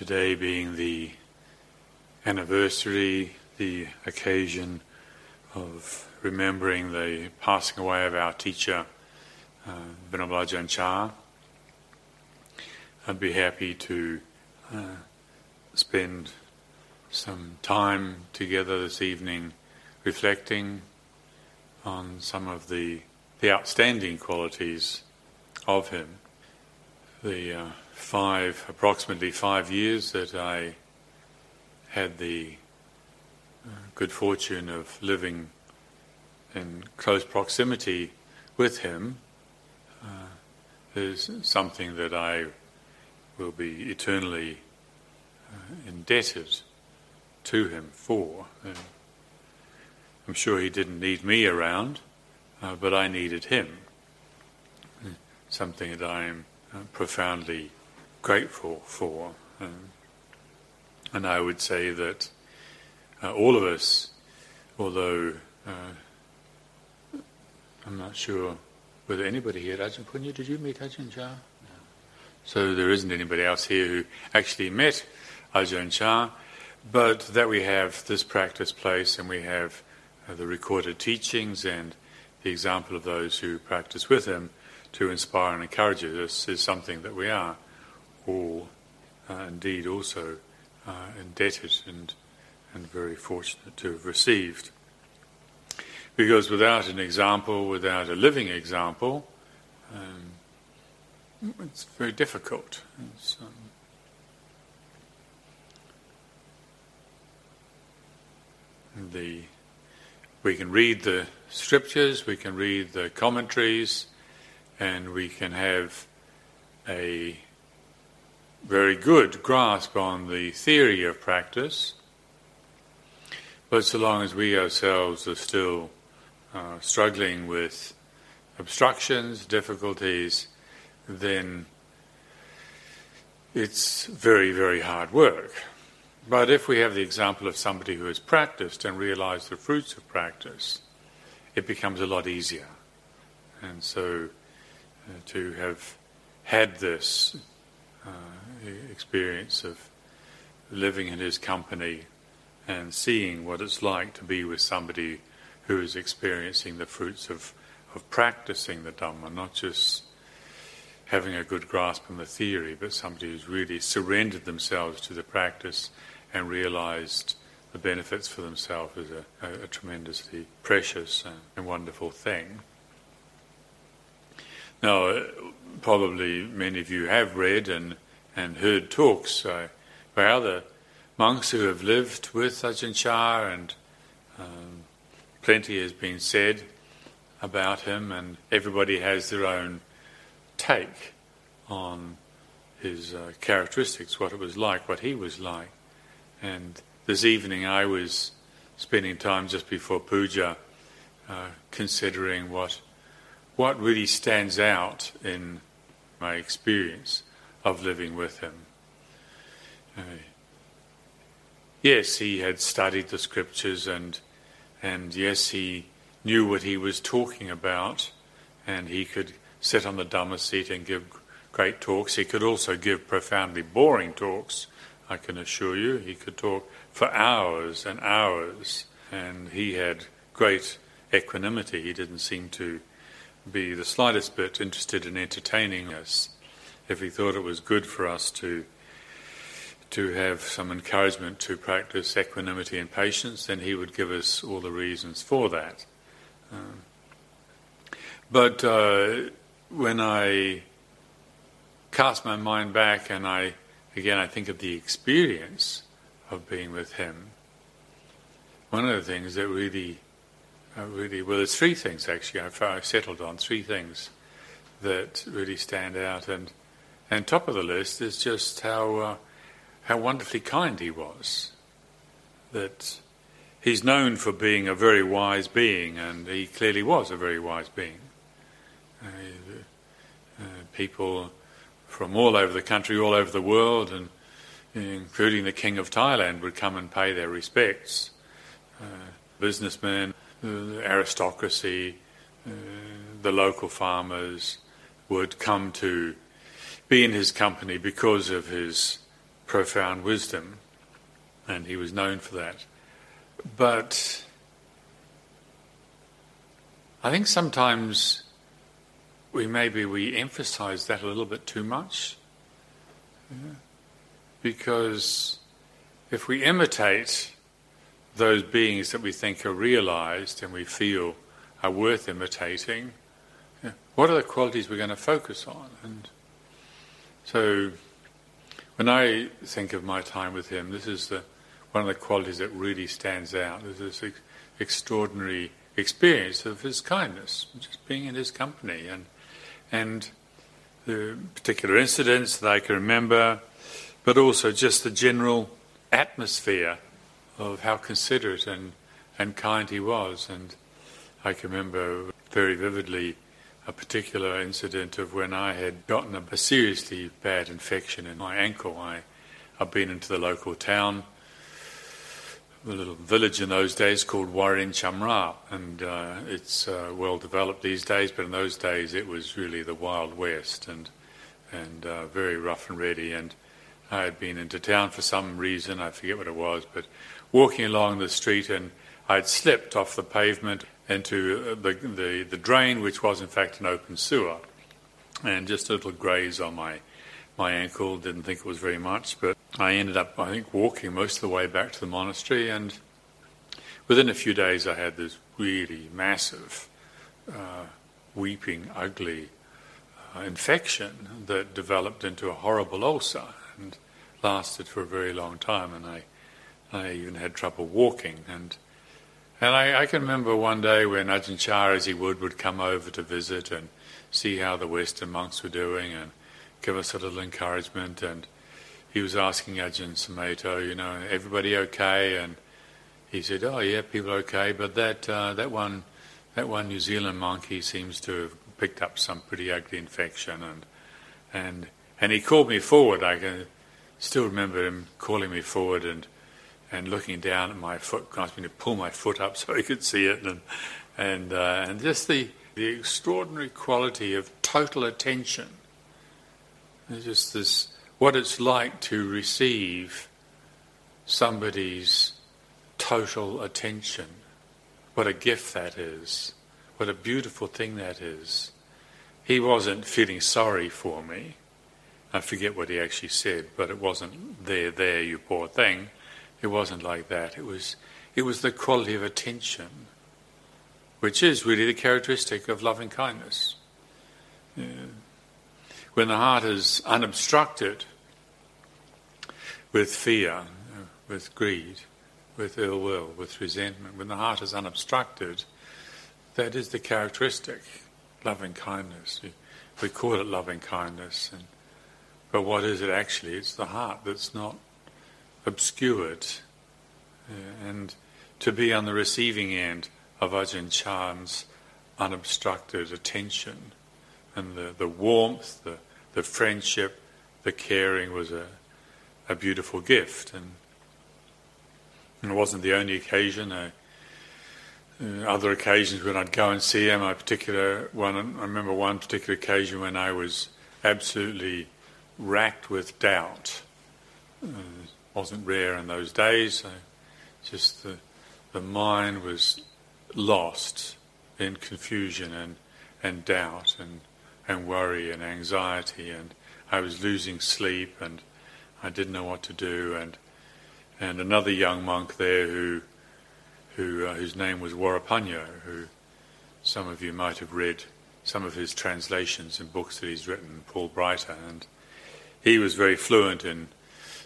Today being the anniversary, the occasion of remembering the passing away of our teacher, uh, Venerable Ajahn Chah, I'd be happy to uh, spend some time together this evening reflecting on some of the, the outstanding qualities of him. The uh, five, approximately five years that I had the uh, good fortune of living in close proximity with him uh, is something that I will be eternally uh, indebted to him for. And I'm sure he didn't need me around, uh, but I needed him. Something that I am uh, profoundly grateful for. Um, and I would say that uh, all of us, although uh, I'm not sure whether anybody here, at Ajahn Punya, did you meet Ajahn Chah? So there isn't anybody else here who actually met Ajahn Chah, but that we have this practice place and we have uh, the recorded teachings and the example of those who practice with him to inspire and encourage us is something that we are all uh, indeed also uh, indebted and, and very fortunate to have received. Because without an example, without a living example, um, it's very difficult. It's, um, the we can read the scriptures, we can read the commentaries, and we can have a very good grasp on the theory of practice, but so long as we ourselves are still uh, struggling with obstructions, difficulties, then it's very, very hard work. But if we have the example of somebody who has practiced and realized the fruits of practice, it becomes a lot easier. And so uh, to have had this Uh, experience of living in his company and seeing what it's like to be with somebody who is experiencing the fruits of, of practicing the Dhamma, not just having a good grasp on the theory, but somebody who's really surrendered themselves to the practice and realized the benefits for themselves is a, a, a tremendously precious and wonderful thing. Now, probably many of you have read and and heard talks uh, by other monks who have lived with Ajahn Chah, and um, plenty has been said about him, and everybody has their own take on his uh, characteristics, what it was like, what he was like. And this evening I was spending time just before puja uh, considering what what really stands out in my experience of living with him. Uh, yes, he had studied the scriptures and and yes, he knew what he was talking about, and he could sit on the Dhamma seat and give great talks. He could also give profoundly boring talks, I can assure you. He could talk for hours and hours, and he had great equanimity. He didn't seem to be the slightest bit interested in entertaining us if he thought it was good for us to to have some encouragement to practice equanimity and patience, then he would give us all the reasons for that. Um, but uh, when I cast my mind back and I, again, I think of the experience of being with him, one of the things that really uh, really, well, there's three things actually I've, I've settled on, three things that really stand out. And, and top of the list is just how, uh, how wonderfully kind he was. That he's known for being a very wise being, and he clearly was a very wise being. Uh, uh, people from all over the country, all over the world, and including the King of Thailand, would come and pay their respects. Uh, businessmen, the aristocracy, uh, the local farmers would come to be in his company because of his profound wisdom, and he was known for that. But I think sometimes we maybe we emphasize that a little bit too much. Yeah. Because if we imitate those beings that we think are realized and we feel are worth imitating, what are the qualities we're going to focus on? And so when I think of my time with him, this is the, one of the qualities that really stands out. There's this ex- extraordinary experience of his kindness, just being in his company, and and the particular incidents that I can remember, but also just the general atmosphere of how considerate and, and kind he was. And I can remember very vividly a particular incident of when I had gotten a, a seriously bad infection in my ankle. I, I'd been into the local town a little village in those days called Warin Chamrap, and uh, it's uh, well developed these days, but in those days it was really the Wild West and and uh, very rough and ready. And I had been into town for some reason, I forget what it was, but walking along the street and I'd slipped off the pavement into the, the, the drain, which was in fact an open sewer, and just a little graze on my my ankle. Didn't think it was very much, but I ended up, I think, walking most of the way back to the monastery. And within a few days, I had this really massive, uh, weeping, ugly uh, infection that developed into a horrible ulcer and lasted for a very long time. And I, I even had trouble walking. And and I, I can remember one day when Ajahn Chah, as he would, would come over to visit and see how the Western monks were doing and give us a little encouragement. And he was asking Ajahn Sumedho, you know, everybody okay? And he said, oh yeah, people okay, but that uh, that one that one New Zealand monkey seems to have picked up some pretty ugly infection, and and and he called me forward. I can still remember him calling me forward and and looking down at my foot, me to pull my foot up so he could see it, and and uh, and just the the extraordinary quality of total attention it's just this what it's like to receive somebody's total attention. What a gift that is. What a beautiful thing that is. He wasn't feeling sorry for me. I forget what he actually said, but it wasn't there, there, you poor thing. It wasn't like that. It was, it was the quality of attention, which is really the characteristic of loving kindness. Yeah when the heart is unobstructed with fear, with greed, with ill will, with resentment, when the heart is unobstructed, that is the characteristic, loving kindness. We call it loving kindness, and, but what is it actually? It's the heart that's not obscured. and to be on the receiving end of Ajahn Chah's unobstructed attention and the, the warmth, the, the friendship, the caring was a, a beautiful gift. And, it wasn't the only occasion. I, uh, other occasions when I'd go and see him, I particular one, I remember one particular occasion when I was absolutely racked with doubt. Uh, wasn't rare in those days. just the, the mind was lost in confusion and, and doubt and and worry and anxiety, and I was losing sleep, and I didn't know what to do, and and another young monk there who who uh, whose name was Warapanyo, who some of you might have read some of his translations and books that he's written, Paul Breiter, and he was very fluent in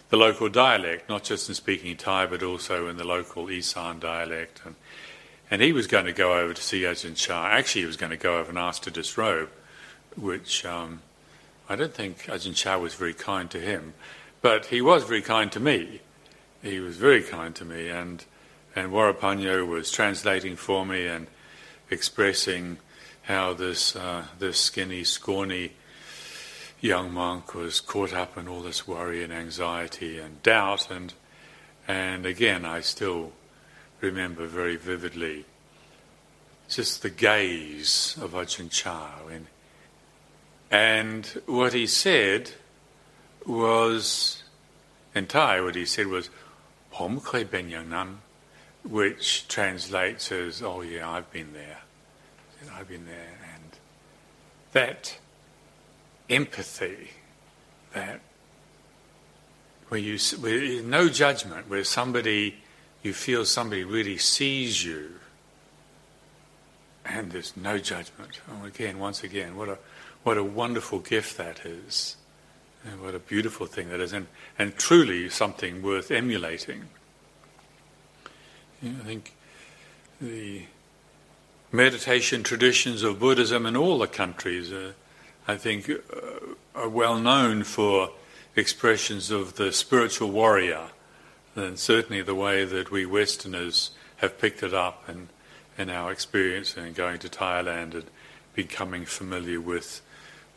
the local dialect, not just in speaking Thai, but also in the local Isan dialect. And, and he was going to go over to see Ajahn Chah. Actually, he was going to go over and ask to disrobe, which um, I don't think Ajahn Chah was very kind to him, but he was very kind to me. He was very kind to me, and and Warapanyo was translating for me and expressing how this uh, this skinny, scrawny young monk was caught up in all this worry and anxiety and doubt, and and again, I still remember very vividly just the gaze of Ajahn Chah. And, and what he said was, in Thai, what he said was, Pom ben yang nan, which translates as, oh yeah, I've been there. I've been there. And that empathy, that where you where no judgment, where somebody you feel somebody really sees you, and there's no judgment. Oh, again, once again, what a what a wonderful gift that is, and what a beautiful thing that is, and and truly something worth emulating. You know, I think the meditation traditions of Buddhism in all the countries, uh, I think, uh, are well known for expressions of the spiritual warrior, and certainly the way that we Westerners have picked it up and in our experience in going to Thailand and becoming familiar with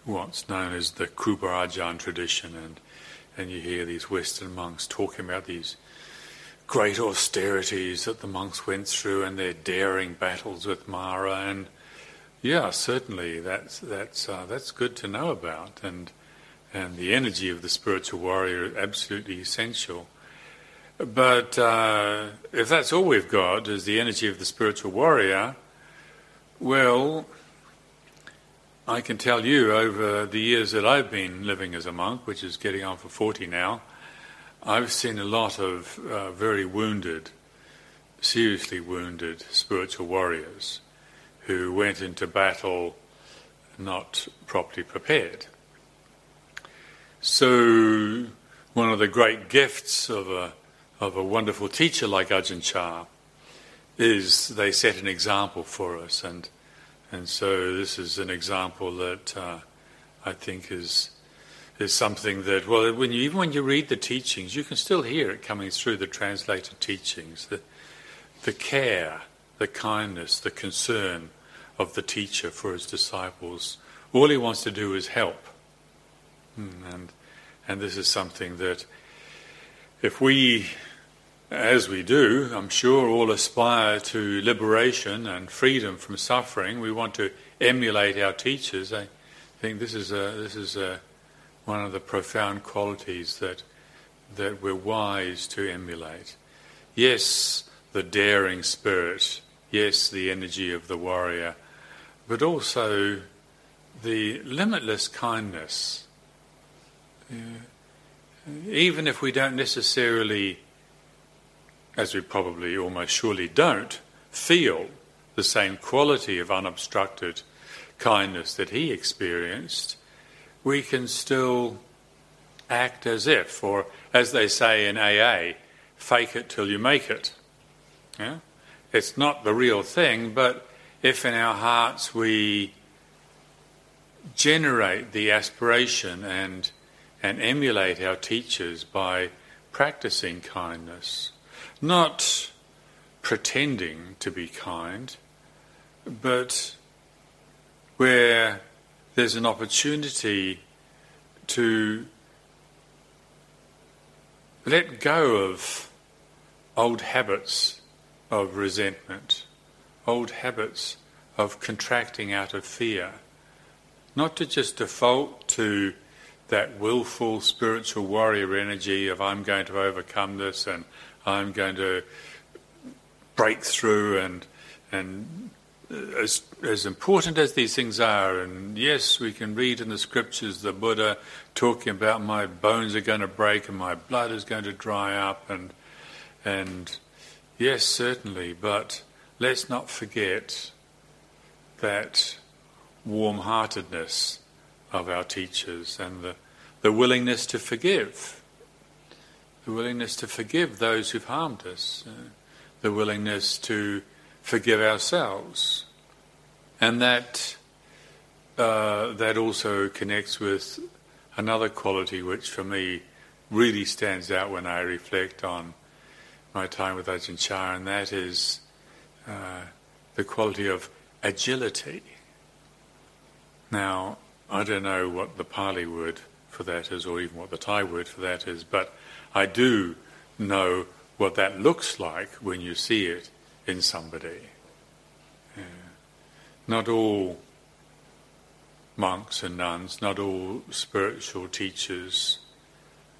what's known as the Ajahn tradition, and and you hear these Western monks talking about these great austerities that the monks went through and their daring battles with Mara, and yeah, certainly that's that's uh, that's good to know about, and and the energy of the spiritual warrior is absolutely essential. But uh, if that's all we've got is the energy of the spiritual warrior, well, I can tell you over the years that I've been living as a monk, which is getting on for 40 now, I've seen a lot of uh, very wounded, seriously wounded spiritual warriors who went into battle not properly prepared. So, one of the great gifts of a, of a wonderful teacher like Ajahn Chah is they set an example for us. And, and so, this is an example that uh, I think is, is something that, well, when you, even when you read the teachings, you can still hear it coming through the translated teachings the, the care, the kindness, the concern of the teacher for his disciples. All he wants to do is help. Hmm, and, and this is something that, if we, as we do, I'm sure, all aspire to liberation and freedom from suffering, we want to emulate our teachers. I think this is, a, this is a, one of the profound qualities that, that we're wise to emulate. Yes, the daring spirit, yes, the energy of the warrior, but also the limitless kindness even if we don't necessarily, as we probably almost surely don't, feel the same quality of unobstructed kindness that he experienced, we can still act as if, or as they say in AA, fake it till you make it. Yeah? It's not the real thing, but if in our hearts we generate the aspiration and and emulate our teachers by practicing kindness, not pretending to be kind, but where there's an opportunity to let go of old habits of resentment, old habits of contracting out of fear, not to just default to that willful spiritual warrior energy of I'm going to overcome this and I'm going to break through and and as as important as these things are, and yes, we can read in the scriptures the Buddha talking about my bones are going to break and my blood is going to dry up, and and yes, certainly, but let's not forget that warm-heartedness of our teachers and the, the willingness to forgive, the willingness to forgive those who've harmed us, uh, the willingness to forgive ourselves. And that, uh, that also connects with another quality which for me really stands out when I reflect on my time with Ajahn Chah, and that is uh, the quality of agility. Now, I don't know what the Pali word for that is, or even what the Thai word for that is, but I do know what that looks like when you see it in somebody. Yeah. Not all monks and nuns, not all spiritual teachers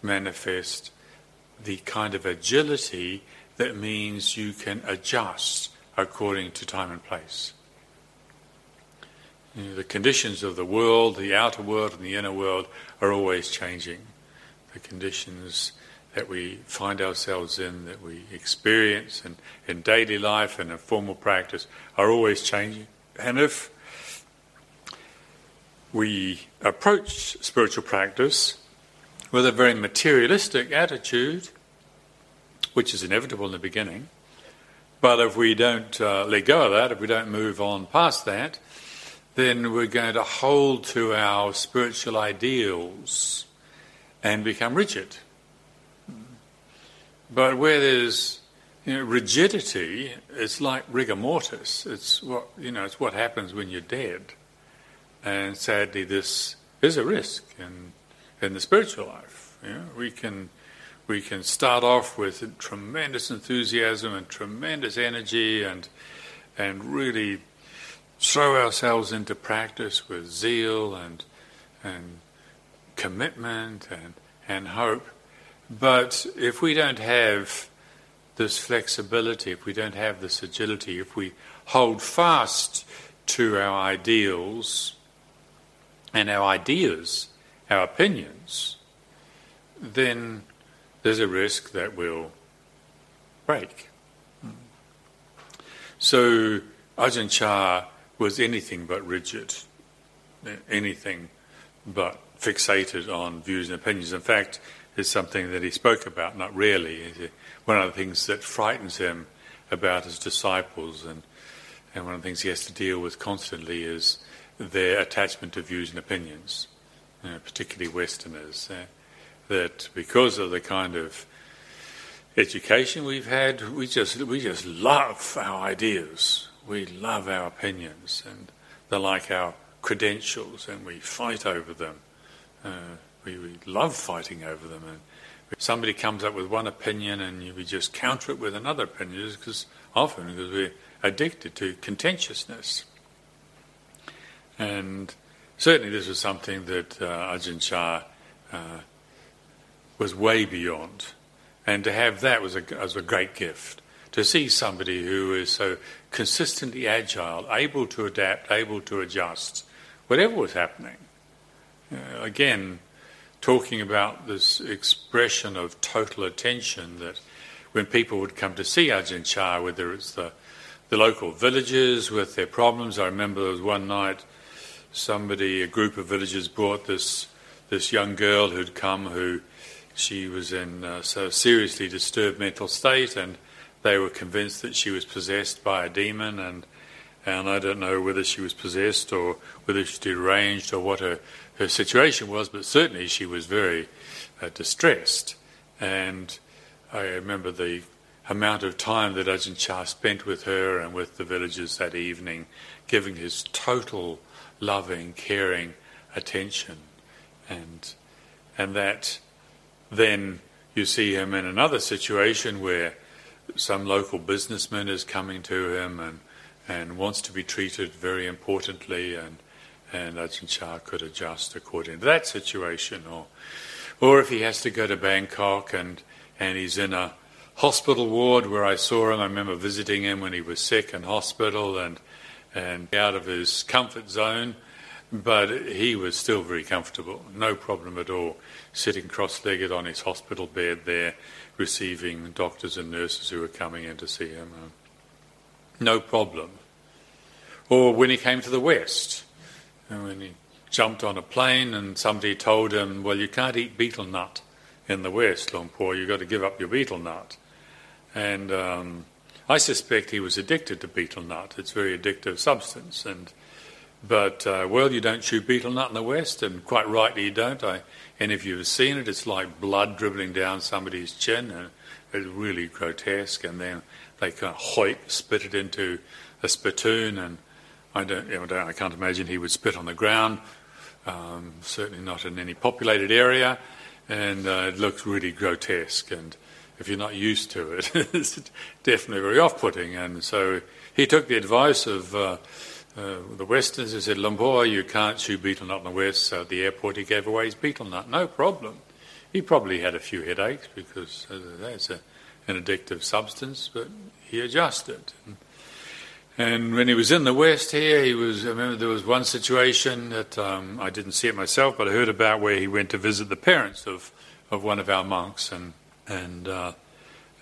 manifest the kind of agility that means you can adjust according to time and place. You know, the conditions of the world, the outer world and the inner world, are always changing. The conditions that we find ourselves in, that we experience in, in daily life and in formal practice, are always changing. And if we approach spiritual practice with a very materialistic attitude, which is inevitable in the beginning, but if we don't uh, let go of that, if we don't move on past that, then we're going to hold to our spiritual ideals and become rigid. But where there's you know, rigidity, it's like rigor mortis. It's what you know. It's what happens when you're dead, and sadly, this is a risk in in the spiritual life. You know, we can we can start off with tremendous enthusiasm and tremendous energy, and and really throw ourselves into practice with zeal and and commitment and and hope. But if we don't have this flexibility, if we don't have this agility, if we hold fast to our ideals and our ideas, our opinions, then there's a risk that we'll break. So Ajahn Chah was anything but rigid, anything but fixated on views and opinions. In fact, it's something that he spoke about, not rarely. One of the things that frightens him about his disciples, and, and one of the things he has to deal with constantly, is their attachment to views and opinions, you know, particularly Westerners. Uh, that because of the kind of education we've had, we just we just love our ideas we love our opinions and they're like our credentials and we fight over them. Uh, we, we, love fighting over them. And if somebody comes up with one opinion and you, we just counter it with another opinion, because often because we're addicted to contentiousness. And certainly this was something that uh, Ajahn Chah uh, was way beyond. And to have that was a, was a great gift to see somebody who is so consistently agile, able to adapt, able to adjust, whatever was happening. Uh, again, talking about this expression of total attention that when people would come to see Ajahn Chah, whether it's the, the local villagers with their problems, I remember there was one night somebody, a group of villagers brought this this young girl who'd come who she was in uh, so seriously disturbed mental state and they were convinced that she was possessed by a demon, and and I don't know whether she was possessed or whether she was deranged or what her, her situation was, but certainly she was very uh, distressed. And I remember the amount of time that Ajahn Chah spent with her and with the villagers that evening, giving his total loving, caring attention. And, and that then you see him in another situation where some local businessman is coming to him and, and wants to be treated very importantly, and, and Ajahn Chah could adjust according to that situation. Or, or if he has to go to Bangkok and, and he's in a hospital ward where I saw him, I remember visiting him when he was sick in hospital and, and out of his comfort zone, but he was still very comfortable, no problem at all, sitting cross legged on his hospital bed there receiving doctors and nurses who were coming in to see him. No problem. Or when he came to the West, and when he jumped on a plane and somebody told him, well, you can't eat betel nut in the West, Luang Por, you've got to give up your betel nut. And um, I suspect he was addicted to betel nut. It's a very addictive substance, and but uh, well, you don't chew betel nut in the West, and quite rightly you don't. I, and if you've seen it, it's like blood dribbling down somebody's chin, and it's really grotesque. And then they kind of hoik, spit it into a spittoon, and I don't, I, can't imagine he would spit on the ground. Um, certainly not in any populated area, and uh, it looks really grotesque. And if you're not used to it, it's definitely very off-putting. And so he took the advice of. Uh, uh, the Westerners who said, Luang Por, you can't chew betel nut in the West, so at the airport he gave away his betel nut. No problem. He probably had a few headaches because it's a, an addictive substance, but he adjusted. And, and, when he was in the West here, he was. I remember there was one situation that um, I didn't see it myself, but I heard about where he went to visit the parents of, of one of our monks, and and uh,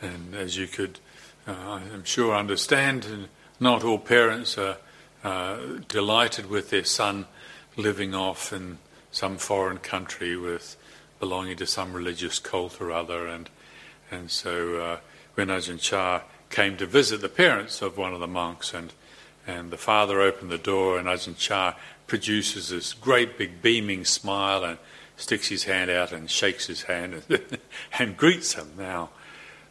and as you could, uh, I'm sure, understand, not all parents are uh, delighted with their son living off in some foreign country with belonging to some religious cult or other, and and so uh, when Ajahn Chah came to visit the parents of one of the monks, and and the father opened the door, and Ajahn Chah produces this great big beaming smile and sticks his hand out and shakes his hand and, and greets him. Now,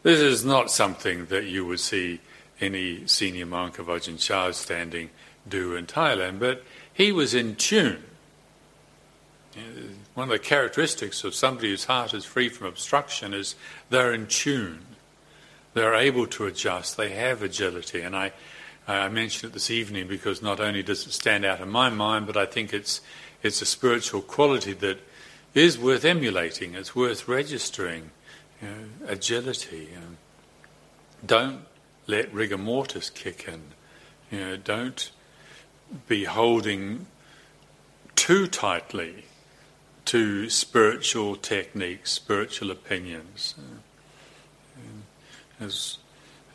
this is not something that you would see any senior monk of Ajahn Chah standing do in Thailand, but he was in tune. One of the characteristics of somebody whose heart is free from obstruction is they're in tune. They're able to adjust. They have agility. And I, I mentioned it this evening because not only does it stand out in my mind, but I think it's, it's a spiritual quality that is worth emulating. It's worth registering. You know, agility. Um, don't let rigor mortis kick in. You know, don't be holding too tightly to spiritual techniques, spiritual opinions. Uh, as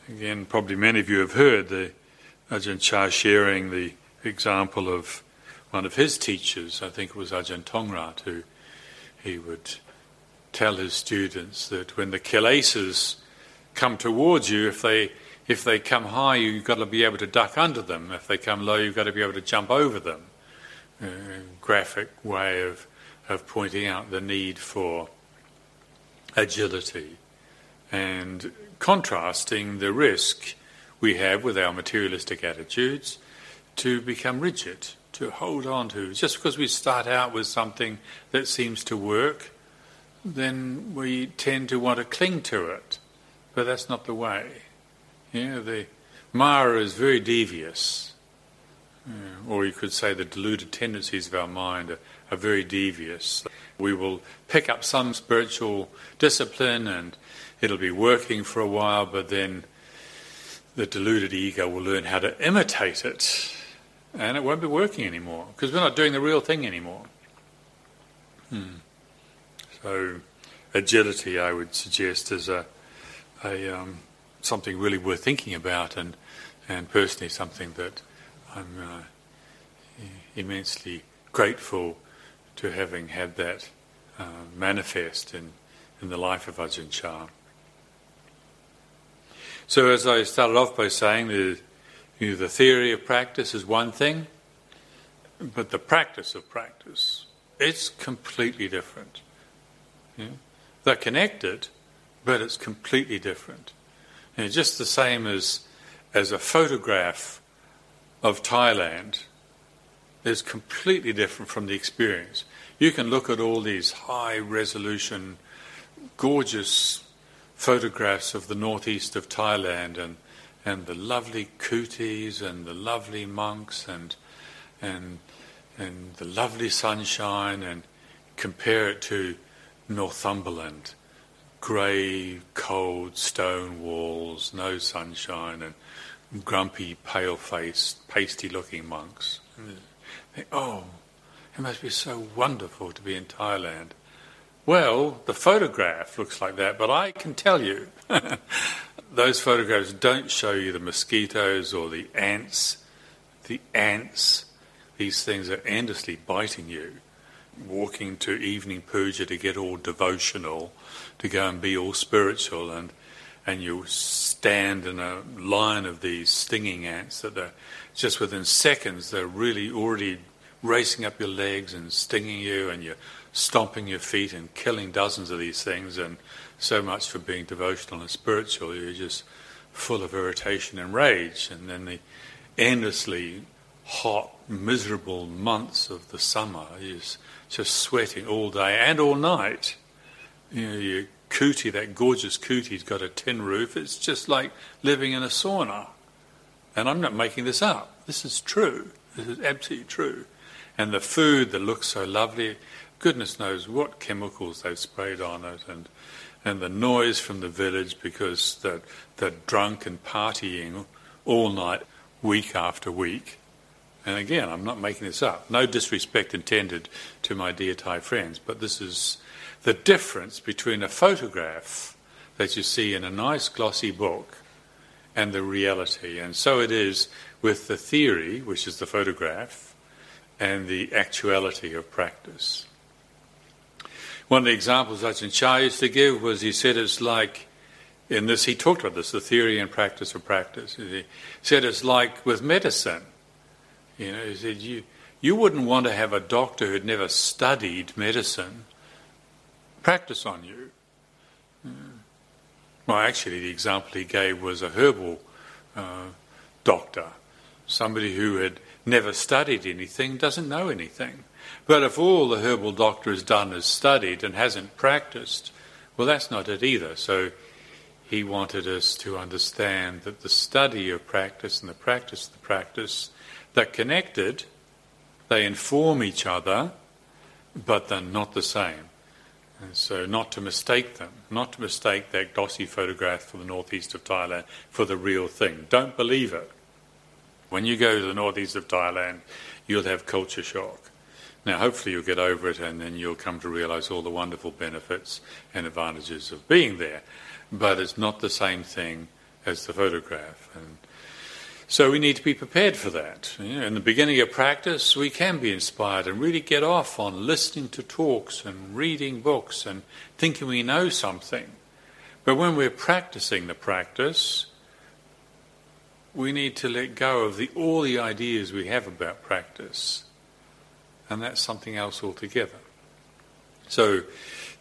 again, probably many of you have heard the Ajahn Chah sharing the example of one of his teachers, I think it was Ajahn Tongrat, who he would tell his students that when the kilesas come towards you, if they if they come high, you've got to be able to duck under them. If they come low, you've got to be able to jump over them. Uh, graphic way of, of pointing out the need for agility and contrasting the risk we have with our materialistic attitudes to become rigid, to hold on to. Just because we start out with something that seems to work, then we tend to want to cling to it. But that's not the way. Yeah, the Mara is very devious. Yeah, or you could say the deluded tendencies of our mind are, are very devious. We will pick up some spiritual discipline and it'll be working for a while, but then the deluded ego will learn how to imitate it and it won't be working anymore because we're not doing the real thing anymore. Hmm. So, agility, I would suggest, is a, a um, something really worth thinking about, and and personally something that I'm uh, immensely grateful to having had that uh, manifest in in the life of Ajahn Chah. So, as I started off by saying, the you know, the theory of practice is one thing, but the practice of practice it's completely different. Yeah? They're connected, but it's completely different. You know, just the same as, as a photograph of Thailand is completely different from the experience. You can look at all these high resolution, gorgeous photographs of the northeast of Thailand and, and the lovely kutis and the lovely monks and, and, and the lovely sunshine and compare it to Northumberland grey, cold stone walls, no sunshine, and grumpy, pale faced, pasty looking monks. Hmm. Think, oh, it must be so wonderful to be in Thailand. Well, the photograph looks like that, but I can tell you, those photographs don't show you the mosquitoes or the ants. The ants, these things are endlessly biting you. Walking to evening puja to get all devotional, to go and be all spiritual and and you stand in a line of these stinging ants that are just within seconds, they're really already racing up your legs and stinging you, and you're stomping your feet and killing dozens of these things. And so much for being devotional and spiritual. You're just full of irritation and rage. And then the endlessly hot, miserable months of the summer, you're just sweating all day and all night. You know, your kuti, that gorgeous kuti's got a tin roof. It's just like living in a sauna. And I'm not making this up. This is true. This is absolutely true. And the food that looks so lovely, goodness knows what chemicals they've sprayed on it, and and the noise from the village because they're, they're drunk and partying all night, week after week. And again, I'm not making this up. No disrespect intended to my dear Thai friends, but this is the difference between a photograph that you see in a nice glossy book and the reality. And so it is with the theory, which is the photograph, and the actuality of practice. One of the examples Ajahn Chah used to give was he said it's like, in this, he talked about this, the theory and practice of practice. He said it's like with medicine. You know, he said you, you wouldn't want to have a doctor who'd never studied medicine practice on you. Well, actually, the example he gave was a herbal uh, doctor, somebody who had never studied anything, doesn't know anything. But if all the herbal doctor has done is studied and hasn't practiced, well, that's not it either. So he wanted us to understand that the study of practice and the practice of the practice, they're connected, they inform each other, but they're not the same. And so, not to mistake them, not to mistake that glossy photograph for the northeast of Thailand for the real thing. Don't believe it. When you go to the northeast of Thailand, you'll have culture shock. Now, hopefully, you'll get over it and then you'll come to realize all the wonderful benefits and advantages of being there. But it's not the same thing as the photograph. And so we need to be prepared for that. In the beginning of practice, we can be inspired and really get off on listening to talks and reading books and thinking we know something. But when we're practicing the practice, we need to let go of the, all the ideas we have about practice and that's something else altogether. So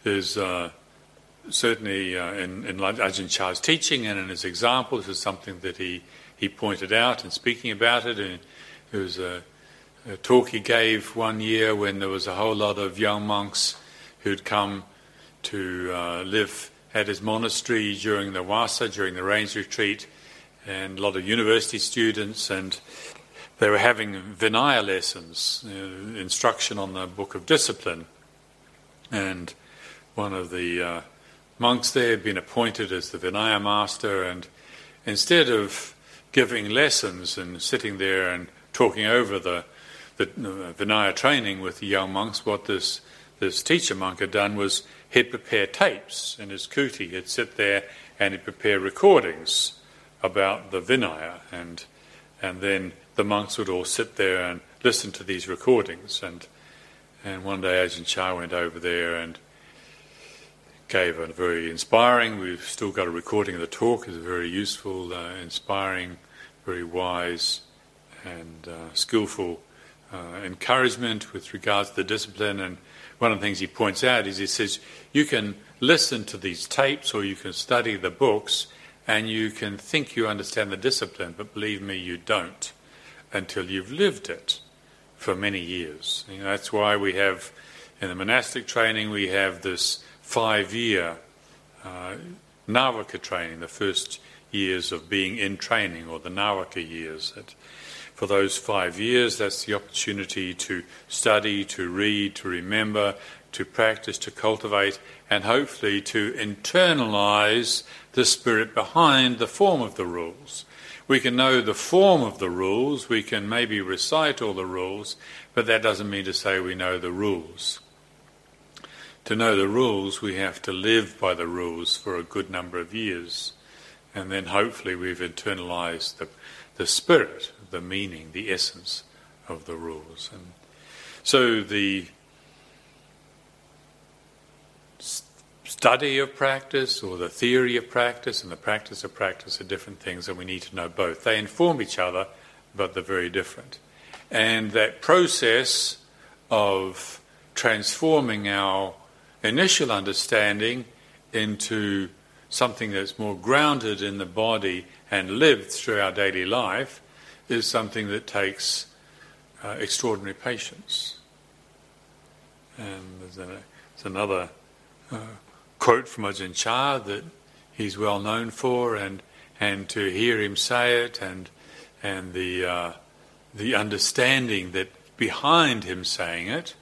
there's uh, certainly uh, in, in Ajahn Chah's teaching and in his example, this is something that he, he pointed out in speaking about it. And there was a, a talk he gave one year when there was a whole lot of young monks who'd come to uh, live at his monastery during the Vasa, during the rains retreat, and a lot of university students. And they were having Vinaya lessons, uh, instruction on the Book of Discipline, and one of the uh, monks there had been appointed as the Vinaya master, and instead of giving lessons and sitting there and talking over the, the Vinaya training with the young monks, what this this teacher monk had done was he'd prepare tapes in his kuti. He'd sit there and he'd prepare recordings about the Vinaya, and and then the monks would all sit there and listen to these recordings. And, and one day Ajahn Chah went over there and gave a very inspiring, we've still got a recording of the talk, it's very useful, uh, inspiring, very wise and uh, skillful uh, encouragement with regards to the discipline. And one of the things he points out is he says, you can listen to these tapes or you can study the books and you can think you understand the discipline, but believe me, you don't until you've lived it for many years. You know, that's why we have, in the monastic training, we have this five year uh, training, the first years of being in training, or the Navaka years. That for those five years, that's the opportunity to study, to read, to remember, to practice, to cultivate, and hopefully to internalize the spirit behind the form of the rules. We can know the form of the rules, we can maybe recite all the rules, but that doesn't mean to say we know the rules. To know the rules, we have to live by the rules for a good number of years, and then hopefully we've internalized the, the spirit, the meaning, the essence of the rules. And so the study of practice or the theory of practice and the practice of practice are different things, and we need to know both. They inform each other, but they're very different. And that process of transforming our initial understanding into something that's more grounded in the body and lived through our daily life is something that takes uh, extraordinary patience. And there's, a, there's another uh, quote from Ajahn Chah that he's well known for, and, and to hear him say it, and, and the, uh, the understanding that behind him saying it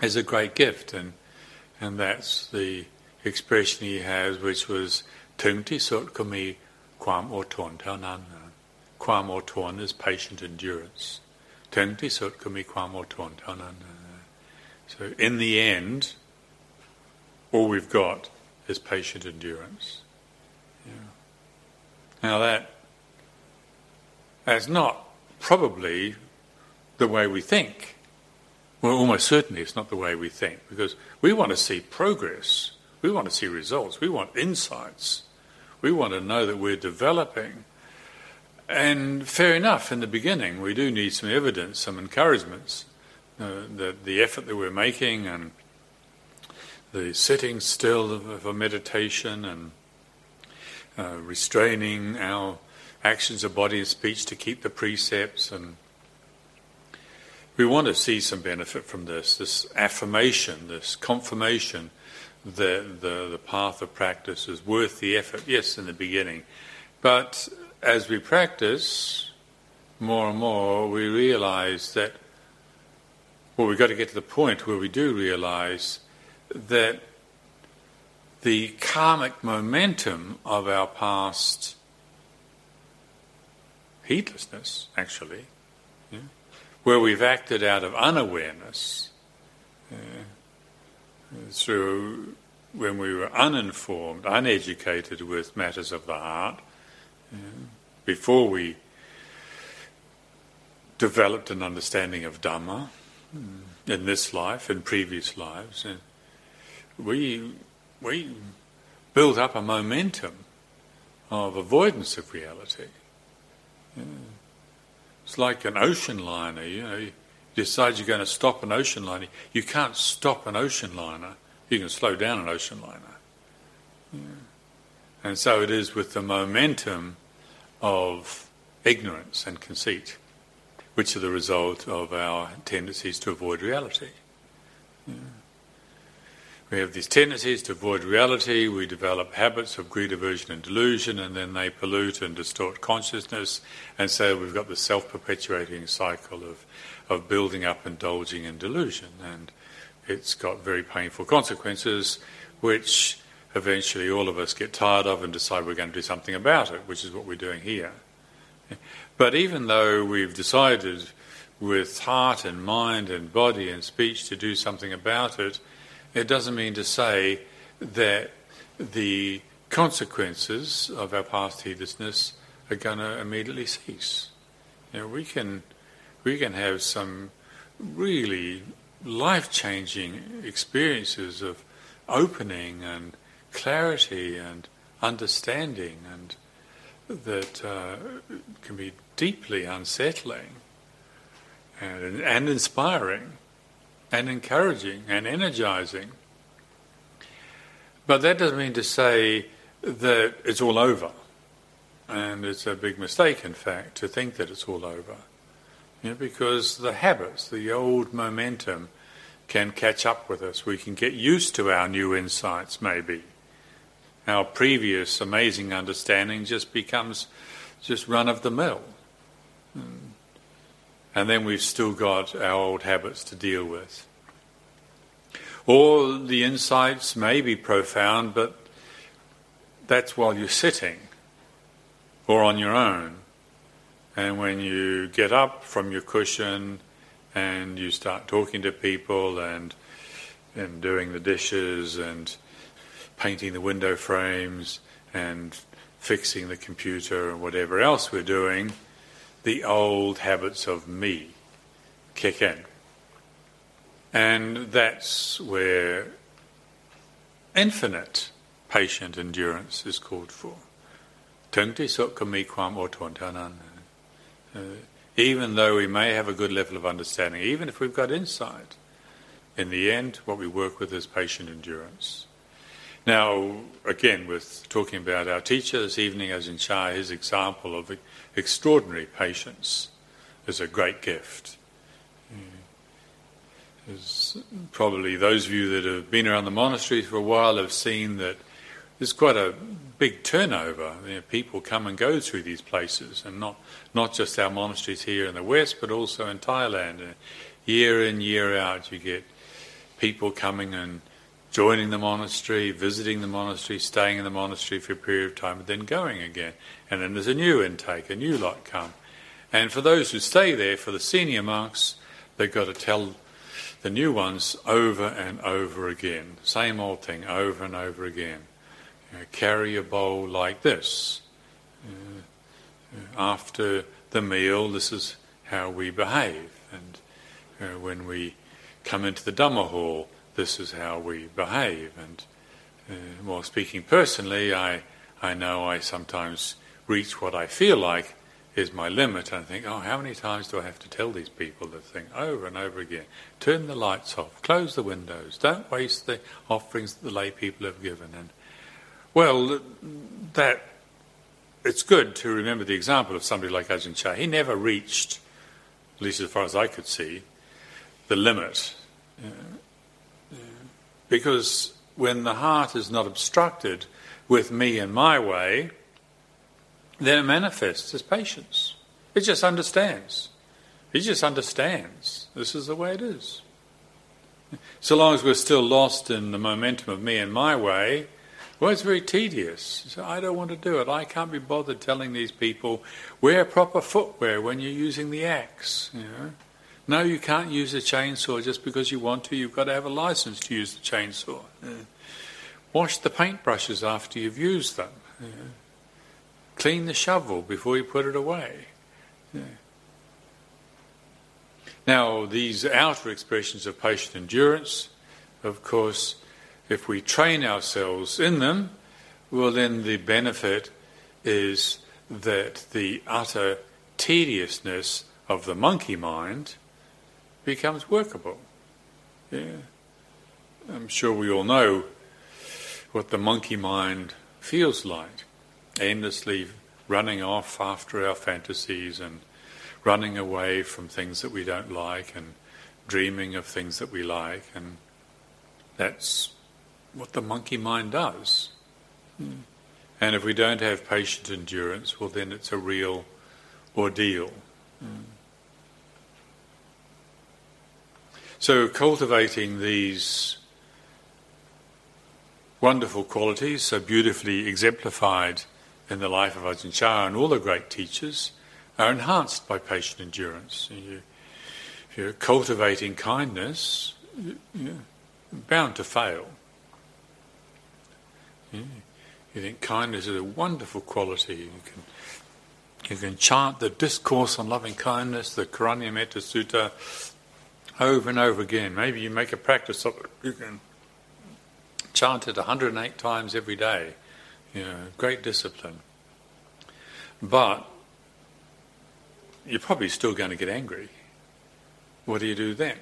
is a great gift. And, and that's the expression he has, which was Tung sot kami kwam oton tao nan. Oton is patient endurance. Tung sot kami kwam oton tao. So in the end, all we've got is patient endurance. Yeah. Now that that's not probably the way we think. Well, almost certainly it's not the way we think because we want to see progress. We want to see results. We want insights. We want to know that we're developing. And fair enough, in the beginning, we do need some evidence, some encouragements. Uh, the, the effort that we're making and the sitting still of, a meditation and uh, restraining our actions of body and speech to keep the precepts and we want to see some benefit from this, this affirmation, this confirmation that the, the path of practice is worth the effort, yes, in the beginning. But as we practice more and more, we realize that, well, we've got to get to the point where we do realize that the karmic momentum of our past heedlessness, actually, where we've acted out of unawareness uh, through when we were uninformed, uneducated with matters of the heart, uh, before we developed an understanding of Dhamma uh, in this life, in previous lives, and we we built up a momentum of avoidance of reality. Yeah. It's like an ocean liner, you know. You decide you're going to stop an ocean liner. You can't stop an ocean liner. You can slow down an ocean liner. Yeah. And so it is with the momentum of ignorance and conceit, which are the result of our tendencies to avoid reality. Yeah. We have these tendencies to avoid reality, we develop habits of greed, aversion, and delusion, and then they pollute and distort consciousness, and so we've got the self perpetuating cycle of, of building up, indulging in delusion, and it's got very painful consequences, which eventually all of us get tired of and decide we're going to do something about it, which is what we're doing here. But even though we've decided with heart and mind and body and speech to do something about it, it doesn't mean to say that the consequences of our past heedlessness are going to immediately cease. You know, we can we can have some really life-changing experiences of opening and clarity and understanding, and that uh, can be deeply unsettling and, and inspiring and encouraging and energizing. But that doesn't mean to say that it's all over. And it's a big mistake, in fact, to think that it's all over. You know, because the habits, the old momentum, can catch up with us. We can get used to our new insights, maybe. Our previous amazing understanding just becomes just run of the mill. And then we've still got our old habits to deal with. Or the insights may be profound, but that's while you're sitting or on your own. And when you get up from your cushion and you start talking to people and and doing the dishes and painting the window frames and fixing the computer and whatever else we're doing, the old habits of me kick in. And that's where infinite patient endurance is called for. Uh, even though we may have a good level of understanding, even if we've got insight, in the end, what we work with is patient endurance. Now, again, with talking about our teacher this evening, Ajahn Chah, his example of extraordinary patience is a great gift. There's probably those of you that have been around the monastery for a while have seen that there's quite a big turnover. You know, people come and go through these places, and not not just our monasteries here in the west, but also in Thailand. And year in year out, you get people coming and joining the monastery, visiting the monastery, staying in the monastery for a period of time, and then going again. And then there's a new intake, a new lot come. And for those who stay there, for the senior monks, they've got to tell the new ones over and over again. Same old thing over and over again. You know, carry a bowl like this. Uh, after the meal, this is how we behave. And uh, when we come into the Dhamma hall, this is how we behave. And uh, well, speaking personally, I, I know I sometimes reach what I feel like is my limit. And I think, oh, how many times do I have to tell these people this thing over and over again? Turn the lights off, close the windows, don't waste the offerings that the lay people have given. And well, that it's good to remember the example of somebody like Ajahn Chah. He never reached, at least as far as I could see, the limit. Uh, because when the heart is not obstructed with me and my way, then it manifests as patience. It just understands. It just understands. This is the way it is. So long as we're still lost in the momentum of me and my way, well, it's very tedious. So I don't want to do it. I can't be bothered telling these people wear proper footwear when you're using the axe. You know? No, you can't use a chainsaw just because you want to. You've got to have a license to use the chainsaw. Yeah. Wash the paintbrushes after you've used them. Yeah. Clean the shovel before you put it away. Yeah. Now, these outer expressions of patient endurance, of course, if we train ourselves in them, well, then the benefit is that the utter tediousness of the monkey mind becomes workable. Yeah. I'm sure we all know what the monkey mind feels like aimlessly running off after our fantasies and running away from things that we don't like and dreaming of things that we like. And that's what the monkey mind does. Mm. And if we don't have patient endurance, well, then it's a real ordeal. Mm. So, cultivating these wonderful qualities, so beautifully exemplified in the life of Ajahn Chah and all the great teachers are enhanced by patient endurance. If you're cultivating kindness, you're bound to fail. You think kindness is a wonderful quality. You can you can chant the discourse on loving kindness, the Karaniya Metta Sutta, over and over again. Maybe you make a practice of it. You can chant it 108 times every day. You know, great discipline. But you're probably still going to get angry. What do you do then?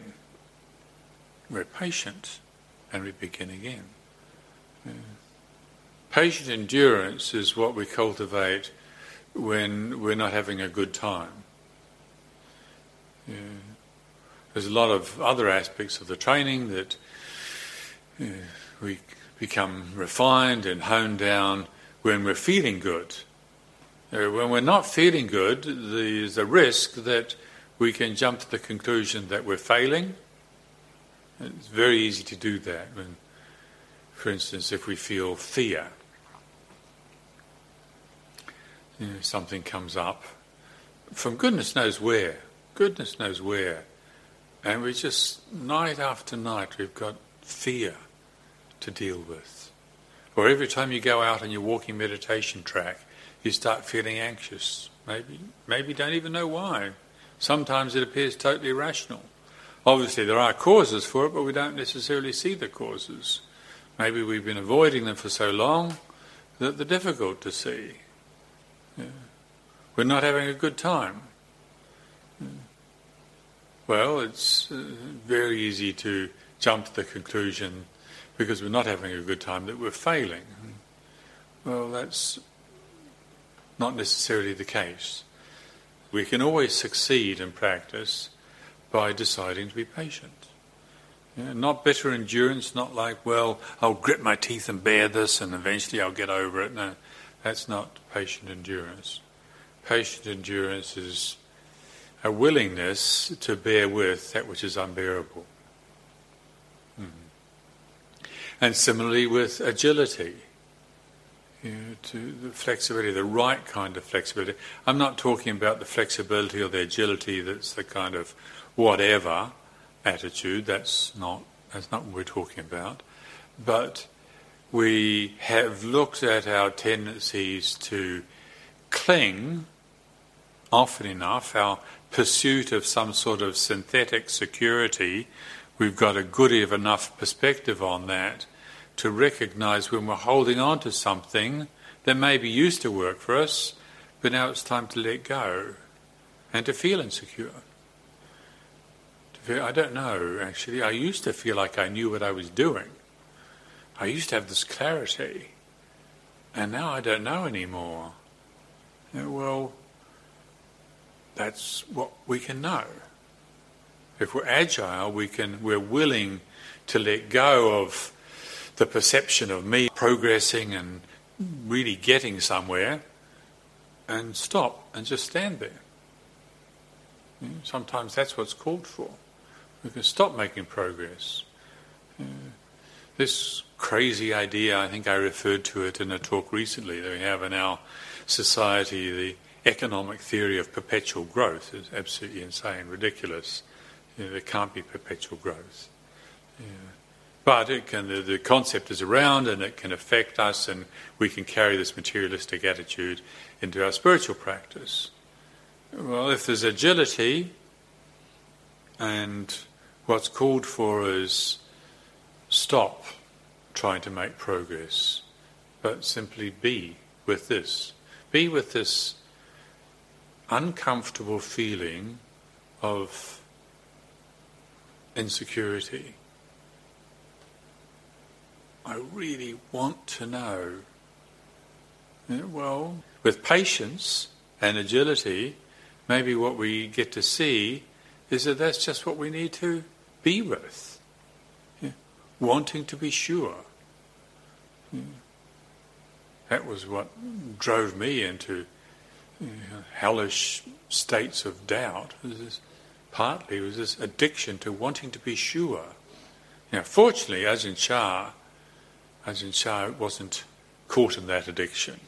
We're patient and we begin again. Yeah. Patient endurance is what we cultivate when we're not having a good time. Yeah. There's a lot of other aspects of the training that we become refined and honed down when we're feeling good. Uh, when we're not feeling good, there's a risk that we can jump to the conclusion that we're failing. It's very easy to do that. When, for instance, if we feel fear, you know, something comes up from goodness knows where, goodness knows where, and we just night after night we've got fear to deal with. Or every time you go out on your walking meditation track, you start feeling anxious. Maybe, maybe don't even know why. Sometimes it appears totally irrational. Obviously, there are causes for it, but we don't necessarily see the causes. Maybe we've been avoiding them for so long that they're difficult to see. Yeah. We're not having a good time. Well, it's uh, very easy to jump to the conclusion because we're not having a good time that we're failing. Well, that's not necessarily the case. We can always succeed in practice by deciding to be patient. Yeah, not bitter endurance, not like, well, I'll grit my teeth and bear this and eventually I'll get over it. No, that's not patient endurance. Patient endurance is a willingness to bear with that which is unbearable. Mm-hmm. And similarly with agility, you know, to the flexibility, the right kind of flexibility. I'm not talking about the flexibility or the agility that's the kind of whatever attitude. That's not that's not what we're talking about. But we have looked at our tendencies to cling often enough, our pursuit of some sort of synthetic security, we've got a good enough perspective on that to recognize when we're holding on to something that maybe used to work for us, but now it's time to let go and to feel insecure. To feel, I don't know, actually. I used to feel like I knew what I was doing. I used to have this clarity, and now I don't know anymore. well, that's what we can know. If we're agile, we can, we're willing to let go of the perception of me progressing and really getting somewhere and stop and just stand there. Sometimes that's what's called for. We can stop making progress. This crazy idea, I think I referred to it in a talk recently, that we have in our society the economic theory of perpetual growth is absolutely insane, ridiculous. You know, there can't be perpetual growth. Yeah. But it can, the, the, concept is around and it can affect us, and we can carry this materialistic attitude into our spiritual practice. Well, if there's agility, and what's called for is stop trying to make progress, but simply be with this. Be with this uncomfortable feeling of insecurity. I really want to know. well, with patience and agility, maybe what we get to see is that that's just what we need to be with. Yeah. Wanting to be sure. Yeah. That was what drove me into hellish states of doubt. Was partly it was this addiction to wanting to be sure. Now, fortunately, Ajahn Chah, Ajahn Chah wasn't caught in that addiction.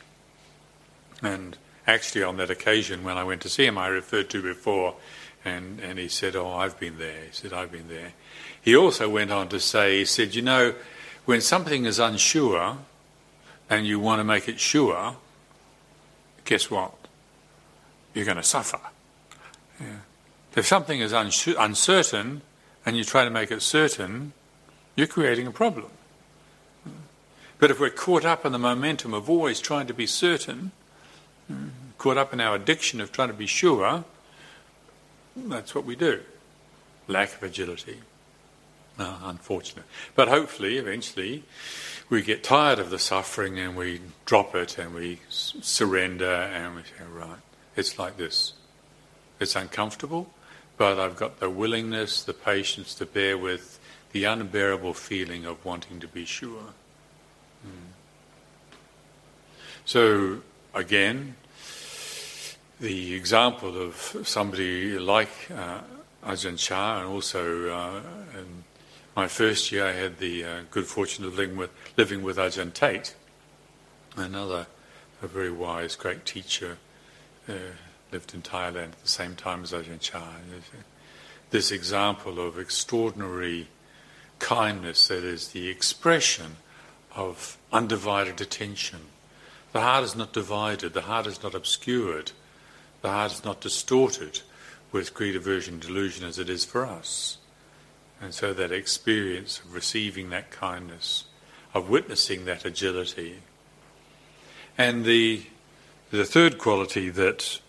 And actually, on that occasion when I went to see him, I referred to before, and, and he said, Oh, I've been there. He said, I've been there. He also went on to say, He said, You know, when something is unsure and you want to make it sure, guess what? You're going to suffer. Yeah. If something is uncertain and you try to make it certain, you're creating a problem. But if we're caught up in the momentum of always trying to be certain, caught up in our addiction of trying to be sure, that's what we do. Lack of agility. Uh, unfortunate. But hopefully, eventually, we get tired of the suffering and we drop it and we surrender and we say, right, it's like this. It's uncomfortable, but I've got the willingness, the patience to bear with the unbearable feeling of wanting to be sure. Mm. So, again, the example of somebody like uh, Ajahn Chah, and also uh, in my first year, I had the uh, good fortune of living with, living with Ajahn Tate, another a very wise, great teacher uh, lived in Thailand at the same time as Ajahn Chah. This example of extraordinary kindness that is the expression of undivided attention. The heart is not divided, the heart is not obscured, the heart is not distorted with greed, aversion, delusion as it is for us. And so that experience of receiving that kindness, of witnessing that agility. And the, the third quality that,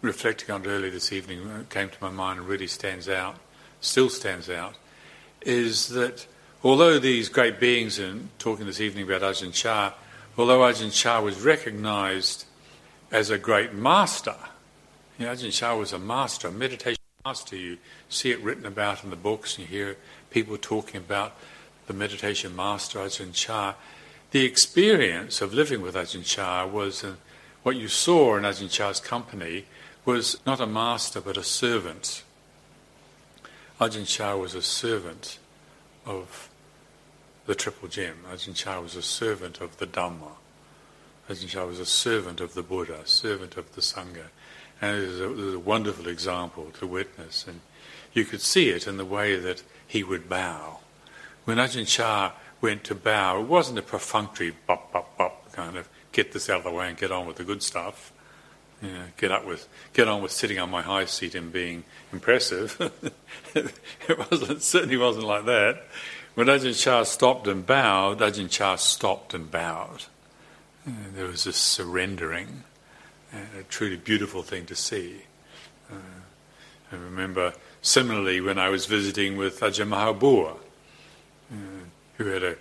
reflecting on it earlier this evening, uh, came to my mind and really stands out, still stands out, is that although these great beings, and talking this evening about Ajahn Chah, although Ajahn Chah was recognized as a great master, you know, Ajahn Chah was a master, a meditation master. You see it written about in the books, and you hear people talking about the meditation master Ajahn Chah. The experience of living with Ajahn Chah was uh, what you saw in Ajahn Chah's company was not a master but a servant. Ajahn Chah was a servant of the Triple Gem. Ajahn Chah was a servant of the Dhamma. Ajahn Chah was a servant of the Buddha, servant of the Sangha. And it was, a, it was a wonderful example to witness. And you could see it in the way that he would bow. When Ajahn Chah went to bow, it wasn't a perfunctory bop, bop, bop kind of get this out of the way and get on with the good stuff. You know, get up with, get on with sitting on my high seat and being impressive. it wasn't, certainly wasn't like that. When Ajahn Chah stopped and bowed, Ajahn Chah stopped and bowed. And there was this surrendering, a truly beautiful thing to see. Uh, I remember similarly when I was visiting with Ajahn Mahabua, uh, who had a,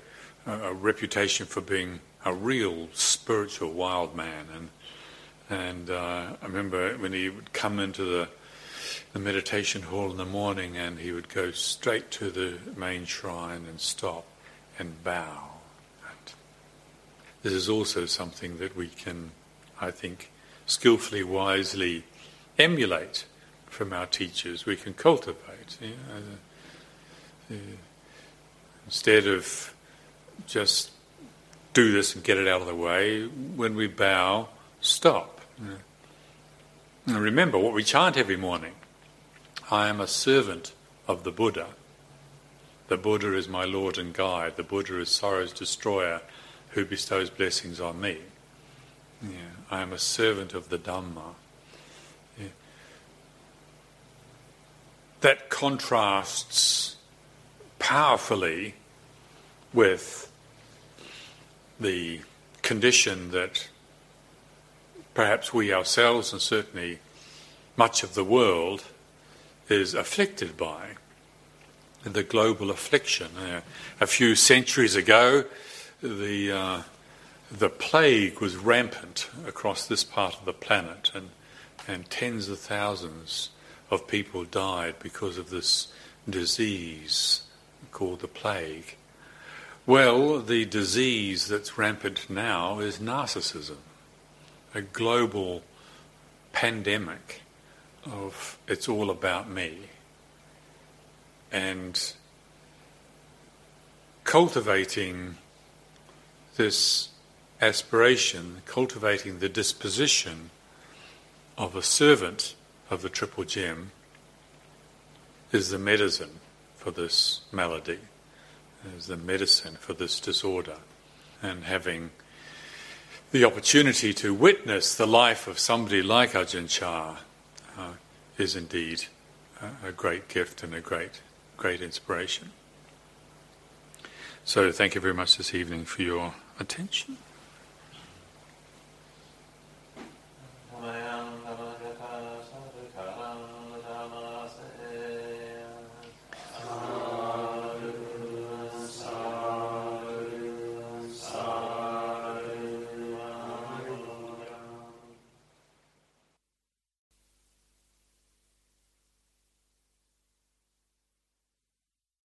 a, reputation for being a real spiritual wild man, and and uh, I remember when he would come into the the meditation hall in the morning and he would go straight to the main shrine and stop and bow. And this is also something that we can, I think, skillfully, wisely emulate from our teachers. We can cultivate. You know, instead of just do this and get it out of the way, when we bow, stop. And remember what we chant every morning. I am a servant of the Buddha. The Buddha is my Lord and guide. The Buddha is sorrow's destroyer who bestows blessings on me. Yeah, I am a servant of the Dhamma. Yeah. That contrasts powerfully with the condition that perhaps we ourselves and certainly much of the world is afflicted by the global affliction. Uh, a few centuries ago, the uh, the plague was rampant across this part of the planet, and and tens of thousands of people died because of this disease called the plague. Well, the disease that's rampant now is narcissism, a global pandemic of it's all about me. And cultivating this aspiration, cultivating the disposition of a servant of the Triple Gem is the medicine for this malady, as the medicine for this disorder. And having the opportunity to witness the life of somebody like Ajahn Chah uh, is indeed a, a great gift and a great, great inspiration. So, thank you very much this evening for your attention.